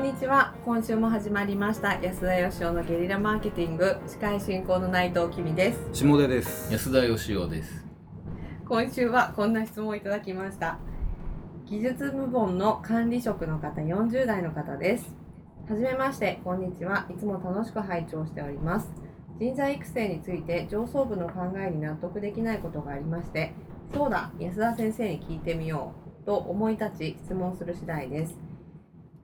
んにちは。今週も始まりました。安田義雄のゲリラマーケティング。司会進行の内藤君です。下出です。安田義雄です。今週はこんな質問をいただきました。技術部門の管理職の方40代の方です。はじめましてこんにちは。いつも楽しく拝聴しております。人材育成について上層部の考えに納得できないことがありましてそうだ安田先生に聞いてみようと思い立ち質問する次第です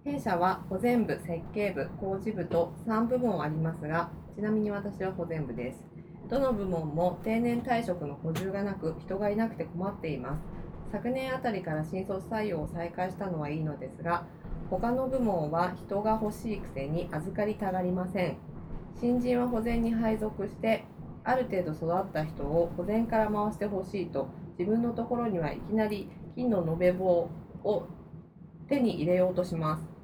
弊社は保全部、設計部、工事部と3部門ありますが、ちなみに私は保全部です。どの部門も定年退職の補充がなく、人がいなくて困っています。昨年あたりから新卒採用を再開したのはいいのですが、他の部門は人が欲しいくせに預かりたがりません。新人は保全に配属して、ある程度育った人を保全から回してほしいと、自分のところにはいきなり金の延べ棒を手に入れようとします。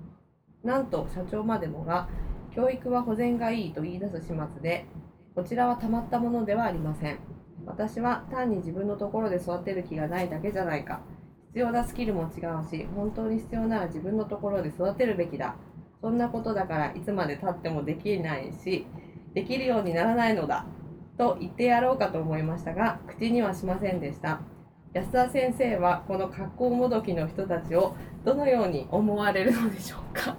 なんと社長までもが教育は保全がいいと言い出す始末でこちらはたまったものではありません。私は単に自分のところで育てる気がないだけじゃないか。必要なスキルも違うし本当に必要なら自分のところで育てるべきだ。そんなことだからいつまでたってもできないしできるようにならないのだ。と言ってやろうかと思いましたが口にはしませんでした。安田先生はこの格好もどきの人たちをどのように思われるのでしょうか？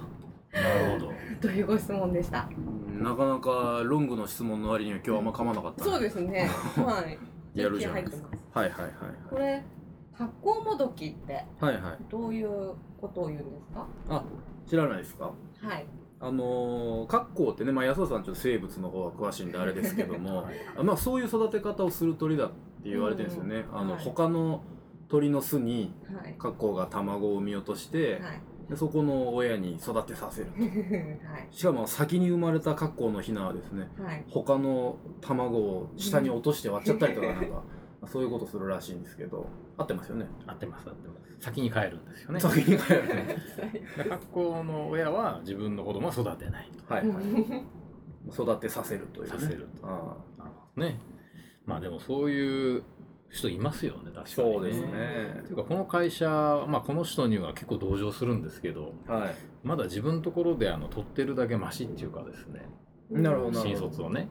なるほどというご質問でした？なかなかロングの質問の割には今日はあんま噛まなかった、そうですね。はい。やるじゃないです気合入ってます。はいはいはいこれ発酵もどきってはいはいどういうことを言うんですか？あ知らないですか？はい。あのー、格好ってね、まあ、安田さんちょっと生物の方は詳しいんであれですけどもあまあ、そういう育て方をする鳥だって言われてるんですよね、あのうんはい他の鳥の巣にはい。格好が卵を産み落として、はい。でそこの親に育てさせる はい。しかも先に生まれた格好のヒナはですねはい。他の卵を下に落として割っちゃったりとかなんか そういうことするらしいんですけど合ってますよね。合ってます合ってます。先に帰るんですよね。先に帰るね。で学校の親は自分の子供は育てないはいはい。育てさせるという、ね、させると。あ。なるほどね。まあでもそういう人いますよね確かにね。そうですね。というかこの会社、まあ、この人には結構同情するんですけどあはい。まだ自分のところであの取ってるだけマシっていうかですね。なるほど新卒をね。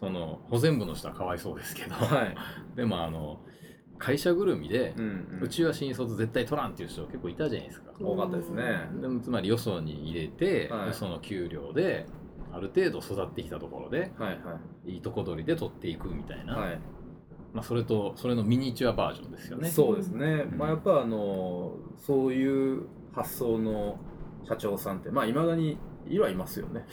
その保全部の人はかわいそうですけど、はい、でもあの会社ぐるみで、うんうちは新卒絶対取らんっていう人結構いたじゃないですか。多かったですね。でもつまりよそに入れて、はい。よその給料である程度育ってきたところではいはいいとこ取りで取っていくみたいな、はい、まあ、それとそれのミニチュアバージョンですよね。そうですね、うん。まあやっぱあのそういう発想の社長さんってまあいまだにいるはいますよね。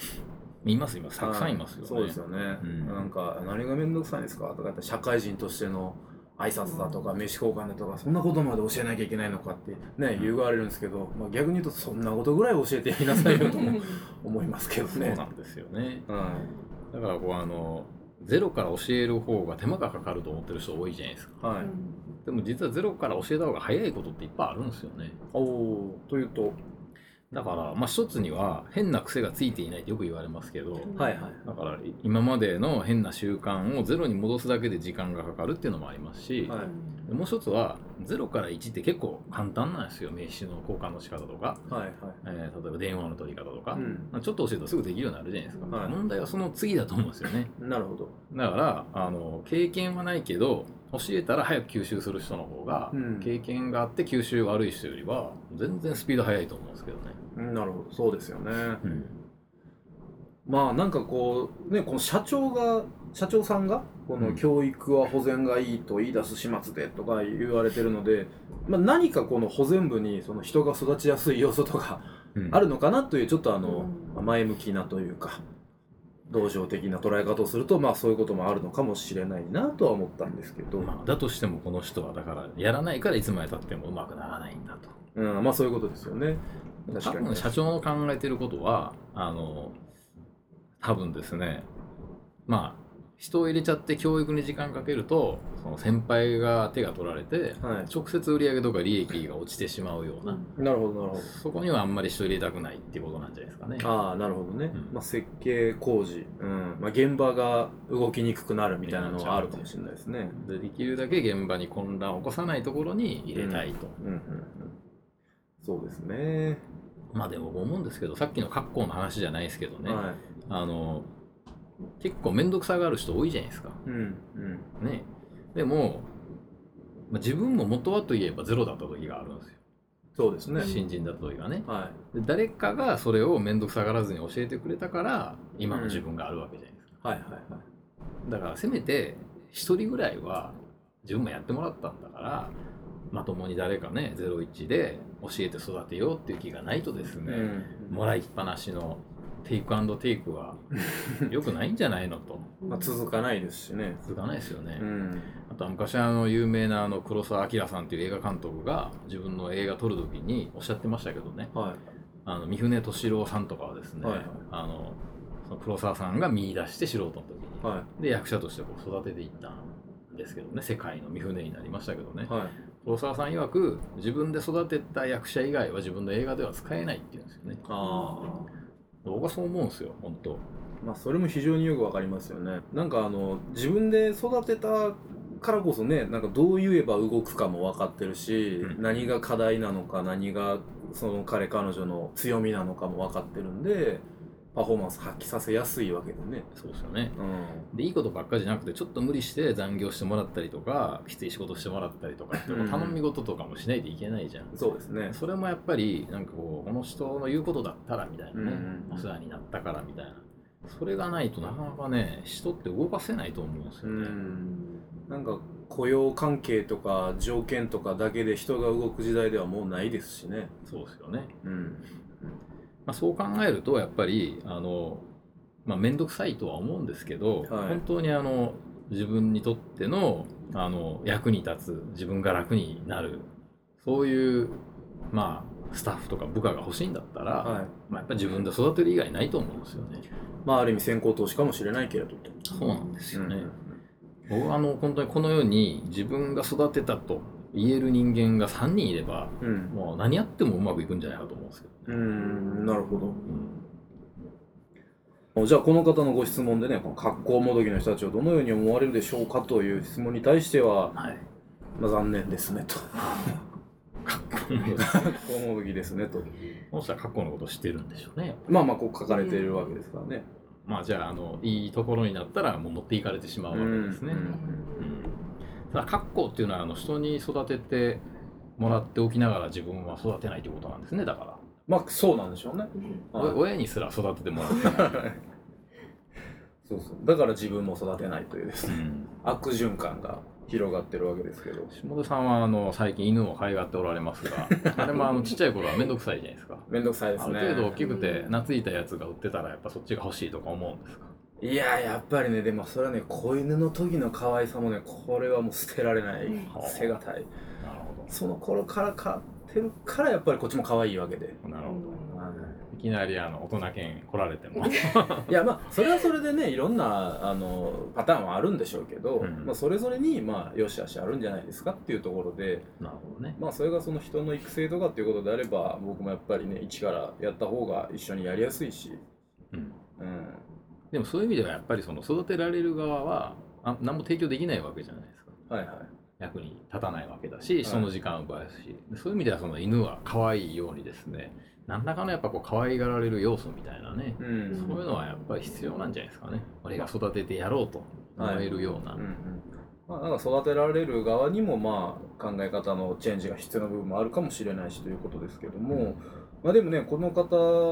いますいます。たくさんいますよね。そうですよね、うん。なんか何が面倒くさいんですか？とかやっぱ社会人としての挨拶だとか飯交換だとかそんなことまで教えなきゃいけないのかってね言われるんですけど、まあ、逆に言うとそんなことぐらい教えてやりなさいよとも思いますけど そうね。なんですよね。はだからこうあのゼロから教える方が手間がかかると思ってる人多いじゃないですか。い、はい。でも実はゼロから教えた方が早いことっていっぱいあるんですよね。おおというと。だから、まあ、一つには変な癖がついていないってよく言われますけど、はいはい。だから今までの変な習慣をゼロに戻すだけで時間がかかるっていうのもありますし、はいでもう一つはゼロから1って結構簡単なんですよ。名刺の交換の仕方とか、はいはい。えー例えば電話の取り方とか、うん。まあちょっと教えたらすぐできるようになるじゃないですか、はい。問題はその次だと思うんですよね。なるほど、だからあの経験はないけど教えたら早く吸収する人の方が、うん。経験があって吸収悪い人よりは全然スピード速いと思うんですけどね、うんなるほど。そうですよね、うんまあなんかこうねこの社長が社長さんがこのうん。教育は保全がいいと言い出す始末でとか言われてるので、まあ、何かこの保全部にその人が育ちやすい要素とかあるのかなというちょっとあのうん。前向きなというか同情的な捉え方をするとまあそういうこともあるのかもしれないなとは思ったんですけど、まあ、だとしてもこの人はだからやらないからいつまでたってもうまくならないんだと。うん、まあそういうことですよね。確多かに分社長の考えてることはあの多分ですね。まあ人を入れちゃって教育に時間かけるとその先輩が手が取られて、はい。直接売上とか利益が落ちてしまうような、なるほどなるほど。そこにはあんまり人入れたくないっていうことなんじゃないですかね。ああなるほどね、うん。まあ、設計工事、うん。まあ、現場が動きにくくなるみたいなのはあるかもしれないですね。でできるだけ現場に混乱を起こさないところに入れたいと。うんうんうん、そうですね。まあでも思うんですけどさっきの格好の話じゃないですけどね、はいあの結構面倒くさがる人多いじゃないですか。うんうんね、でも、まあ、自分も元はといえばゼロだった時があるんですよ。そうですね新人だった時がね。はで誰かがそれを面倒くさがらずに教えてくれたから今の自分があるわけじゃないですか。いはいはいはいだからせめて一人ぐらいは自分もやってもらったんだからまともに誰かね01で教えて育てようっていう気がないとですね、うんもらいっぱなしのテイクアンドテイクは 良くないんじゃないのと。まあ、続かないですしね。続かないですよね。うん。あとは昔あの有名なあの黒澤明さんっていう映画監督が自分の映画撮る時におっしゃってましたけどね。はい。あの三船敏郎さんとかはですね、はい。はいあのその黒澤さんが見出して素人の時に、はで役者としてこう育てていったんですけどね。世界の三船になりましたけどね、黒澤さん曰く自分で育てた役者以外は自分の映画では使えないって言うんですよね。あ僕はそう思うんですよ本当。あまあそれも非常によくわかりますよね。なんかあの自分で育てたからこそねなんかどう言えば動くかも分かってるし、うん。何が課題なのか何がその彼彼女の強みなのかも分かってるんでパフォーマンス発揮させやすいわけでね。そうですよね。うん。でいいことばっかじゃなくてちょっと無理して残業してもらったりとかきつい仕事してもらったりとかってうん頼み事とかもしないといけないじゃん、そうですね。それもやっぱりなんかこうこの人の言うことだったらみたいなね、うんお世話になったからみたいな。それがないとなかなかね人って動かせないと思うんですうよね、ん。なんか雇用関係とか条件とかだけで人が動く時代ではもうないですしね。そうですよね、うんまあ、そう考えるとやっぱりあのまあ面倒くさいとは思うんですけど、はい本当にあの自分にとってのあの役に立つ自分が楽になるそういうまあスタッフとか部下が欲しいんだったら、はいまあ、やっぱり自分で育てる以外ないと思うんですよね。まあある意味先行投資かもしれないけれどそうなんですよね。うん僕はあの本当にこの世に自分が育てたと言える人間が3人いればうん。もう何やってもうまくいくんじゃないかと思うんですけど、うんなるほど。うん。じゃあこの方のご質問でねこの格好もどきの人たちをどのように思われるでしょうかという質問に対しては、はい。まあ、残念ですねと。格好もどきですねと。この人は過去のことを知ってるんでしょうね。まあまあこう書かれているわけですからね。まあじゃああのいいところになったらもう持っていかれてしまうわけですね。うんうんただ格好っていうのはあの人に育ててもらっておきながら自分は育てないということなんですねだから、まあそうなんでしょうね。はい。お親にすら育ててもらってない、そうそう。だから自分も育てないというですね。うん。悪循環が広がってるわけですけど。下出さんはあの最近犬を飼いがっておられますがあれもあのちっちゃい頃は面倒くさいじゃないですか。めんどくさいですね。ある程度大きくて懐いたやつが売ってたらやっぱそっちが欲しいとか思うんですか？いややっぱりねでもそれはね子犬の時の可愛さもねこれはもう捨てられないうん。捨てがたい。なるほその頃から飼ってるからやっぱりこっちも可愛いわけで。どなるほど。いきなりあの大人犬来られても。いやまあそれはそれでねいろんなあのパターンはあるんでしょうけど、うん。まあ、それぞれにまあよしあしあるんじゃないですかっていうところで。なるほどね。まあそれがその人の育成とかっていうことであれば僕もやっぱりね一からやった方が一緒にやりやすいし、うん。うん、でもそういう意味ではやっぱりその育てられる側はあ何も提供できないわけじゃないですか。はいはい。役に立たないわけだしその時間を奪うし、でそういう意味ではその犬は可愛いようにですね何らかのやっぱこう可愛がられる要素みたいなね、うん。そういうのはやっぱり必要なんじゃないですかね。俺が育ててやろうと思えるような、うんうんまあ、なんか育てられる側にもまあ考え方のチェンジが必要な部分もあるかもしれないしということですけども、まあ、でもねこの方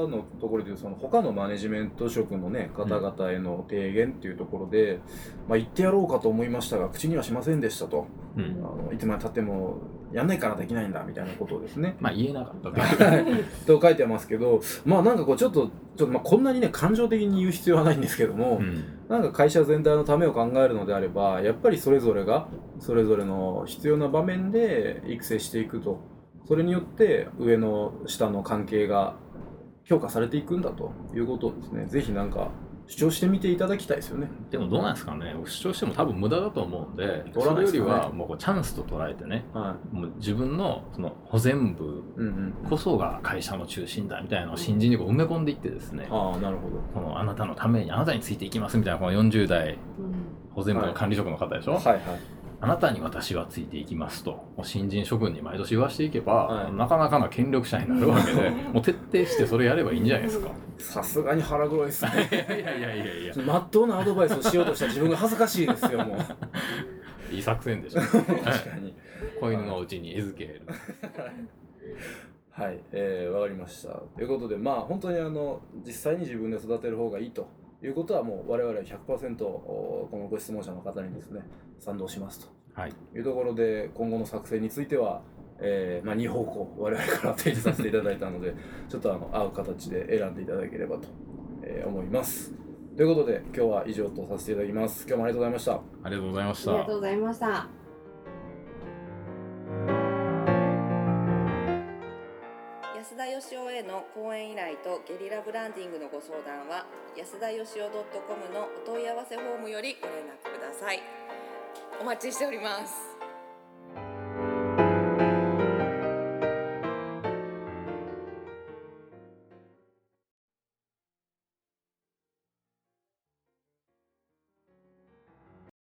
のところでいうその他のマネジメント職の、ね、方々への提言っていうところで、まあ、言ってやろうかと思いましたが口にはしませんでしたと。うん。あのいつまでたってもやんないからできないんだみたいなことをですね。まあ言えなかった。と書いてますけどまあなんかこうちょっとちょっとまあこんなにね感情的に言う必要はないんですけども、うん。なんか会社全体のためを考えるのであればやっぱりそれぞれがそれぞれの必要な場面で育成していくとそれによって上の下の関係が強化されていくんだということをですね。ぜひなんか主張してみていただきたいですよね。でもどうなんですかね。主張しても多分無駄だと思うんで取らないですかね。それよりはもうこうチャンスと捉えてねはもう自分のその保全部い、うんうん、こそが会社の中心だみたいなのを新人にこう埋め込んでいってですねああなるほど。このあなたのためにあなたについていきますみたいなこの40代うん。保全部の管理職の方でしょ、はいはい。あなたに私はついていきますと、もう新人諸君に毎年言わしていけば、はい。なかなかな権力者になるわけで、もう徹底してそれやればいいんじゃないですか。さすがに腹黒いですね。いやいやいやいやまっとうなアドバイスをしようとした自分が恥ずかしいですよもう。いい作戦でした。確かに。子犬のうちに餌付ける。はい、えー、わかりました。ということで、まあ、本当にあの、実際に自分で育てる方がいいということは、もう我々は100%おこのご質問者の方にですね、賛同しますはい。というところで、今後の作成については、えーまあ、2方向、我々から提示させていただいたので、ちょっとあの合う形で選んでいただければと、えー思います。ということで、今日は以上とさせていただきます。今日もありがとうございました。ありがとうございましたありがと。うございました。田義雄への講演依頼とゲリラブランディングのご相談は安田義雄 .com のお問い合わせフォームよりご連絡ください。お待ちしております。